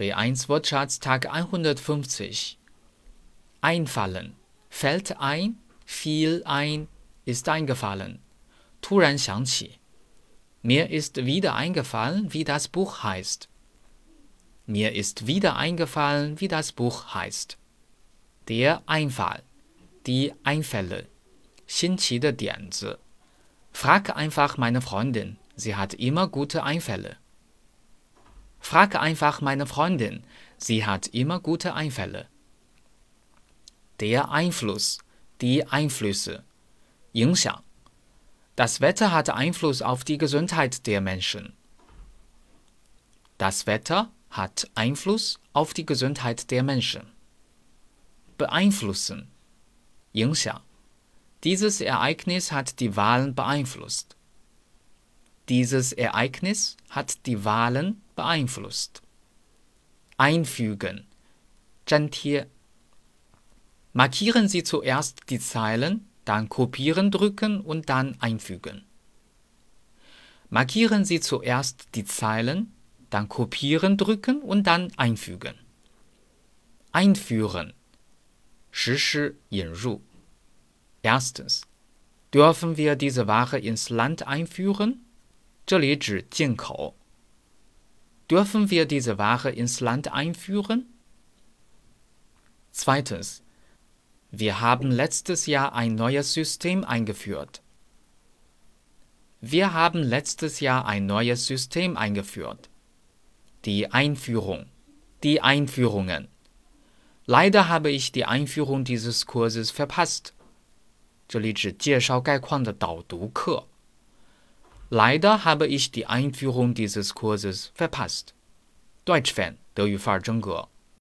B1 Wortschatz Tag 150. Einfallen. Fällt ein, fiel ein, ist eingefallen. 突然想起. Mir ist wieder eingefallen, wie das Buch heißt. Mir ist wieder eingefallen, wie das Buch heißt. Der Einfall. Die Einfälle. 新奇的点子. Frag einfach meine Freundin. Sie hat immer gute Einfälle. Frag einfach meine Freundin. Sie hat immer gute Einfälle. Der Einfluss. Die Einflüsse. 影响. Das Wetter hat Einfluss auf die Gesundheit der Menschen. Das Wetter hat Einfluss auf die Gesundheit der Menschen. Beeinflussen. 影响. Dieses Ereignis hat die Wahlen beeinflusst. Dieses Ereignis hat die Wahlen beeinflusst. Einfügen. 粘贴. Markieren Sie zuerst die Zeilen, dann Kopieren drücken und dann einfügen. Markieren Sie zuerst die Zeilen, dann Kopieren drücken und dann einfügen. Einführen. 实施引入. Erstens. Dürfen wir diese Ware ins Land einführen? 这里指进口。Dürfen wir diese Ware ins Land einführen? Zweitens. Wir haben letztes Jahr ein neues System eingeführt. Wir haben letztes Jahr ein neues System eingeführt. Die Einführung. Die Einführungen. Leider habe ich die Einführung dieses Kurses verpasst. 这里指介绍概况的导读课。 Leider habe ich die Einführung dieses Kurses verpasst. Deutsch-Fan，德语范儿真格。